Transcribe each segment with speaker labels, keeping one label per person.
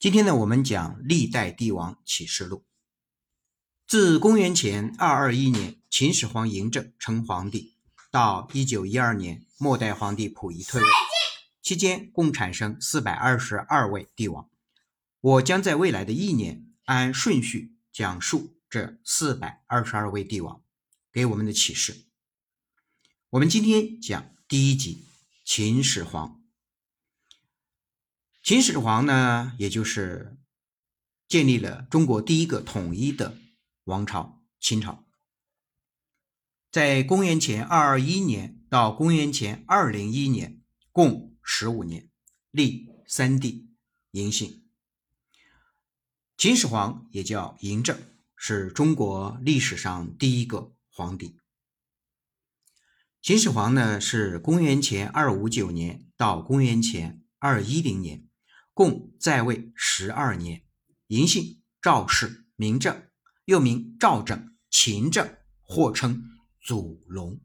Speaker 1: 今天呢，我们讲历代帝王启示录。自公元前二二一年秦始皇嬴政称皇帝，到一九一二年末代皇帝溥仪退位，期间共产生四百二十二位帝王。我将在未来的一年按顺序讲述这四百二十二位帝王给我们的启示。我们今天讲第一集秦始皇。秦始皇呢，也就是建立了中国第一个统一的王朝——秦朝。在公元前二二一年到公元前二零一年，共十五年，立三帝，嬴姓。秦始皇也叫嬴政，是中国历史上第一个皇帝。秦始皇呢，是公元前二五九年到公元前二一零年。共在位十二年，嬴姓，赵氏，名政，又名赵政、秦政，或称祖龙。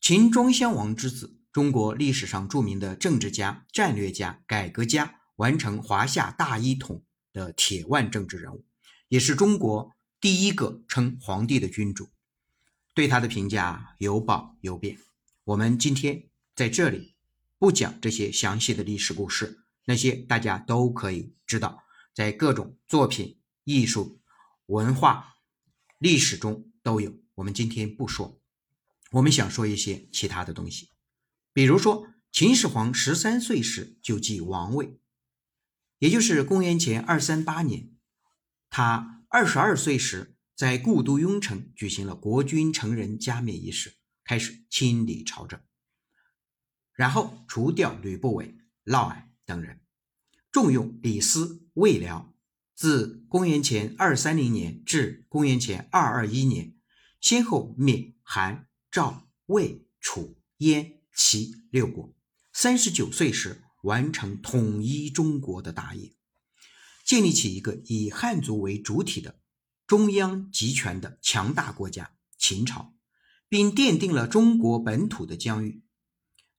Speaker 1: 秦庄襄王之子，中国历史上著名的政治家、战略家、改革家，完成华夏大一统的铁腕政治人物，也是中国第一个称皇帝的君主。对他的评价有褒有贬。我们今天在这里不讲这些详细的历史故事。那些大家都可以知道，在各种作品、艺术、文化、历史中都有。我们今天不说，我们想说一些其他的东西。比如说，秦始皇十三岁时就继王位，也就是公元前二三八年。他二十二岁时，在故都雍城举行了国君成人加冕仪式，开始清理朝政，然后除掉吕不韦、嫪毐。等人重用李斯、魏辽，自公元前二三零年至公元前二二一年，先后灭韩、赵、魏、楚、燕、齐六国。三十九岁时，完成统一中国的大业，建立起一个以汉族为主体的中央集权的强大国家——秦朝，并奠定了中国本土的疆域。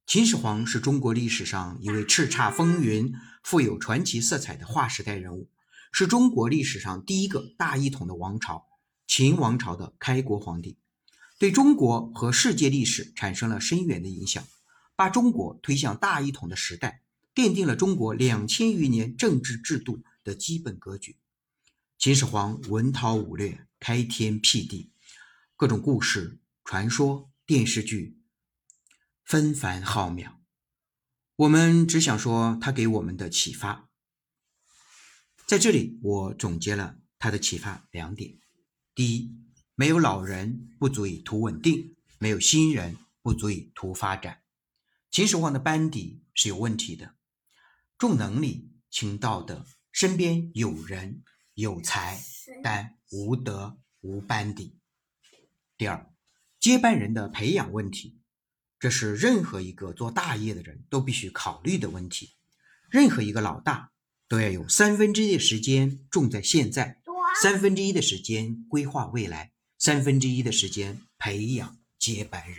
Speaker 1: 秦始皇是中国历史上一位叱咤风云、富有传奇色彩的划时代人物，是中国历史上第一个大一统的王朝——秦王朝的开国皇帝，对中国和世界历史产生了深远的影响，把中国推向大一统的时代，奠定了中国两千余年政治制度的基本格局。秦始皇文韬武略，开天辟地，各种故事、传说、电视剧。纷繁浩渺，我们只想说他给我们的启发。在这里，我总结了他的启发两点：第一，没有老人不足以图稳定，没有新人不足以图发展。秦始皇的班底是有问题的，重能力轻道德，身边有人有才，但无德无班底。第二，接班人的培养问题。这是任何一个做大业的人都必须考虑的问题。任何一个老大都要有三分之一的时间种在现在，三分之一的时间规划未来，三分之一的时间培养接班人。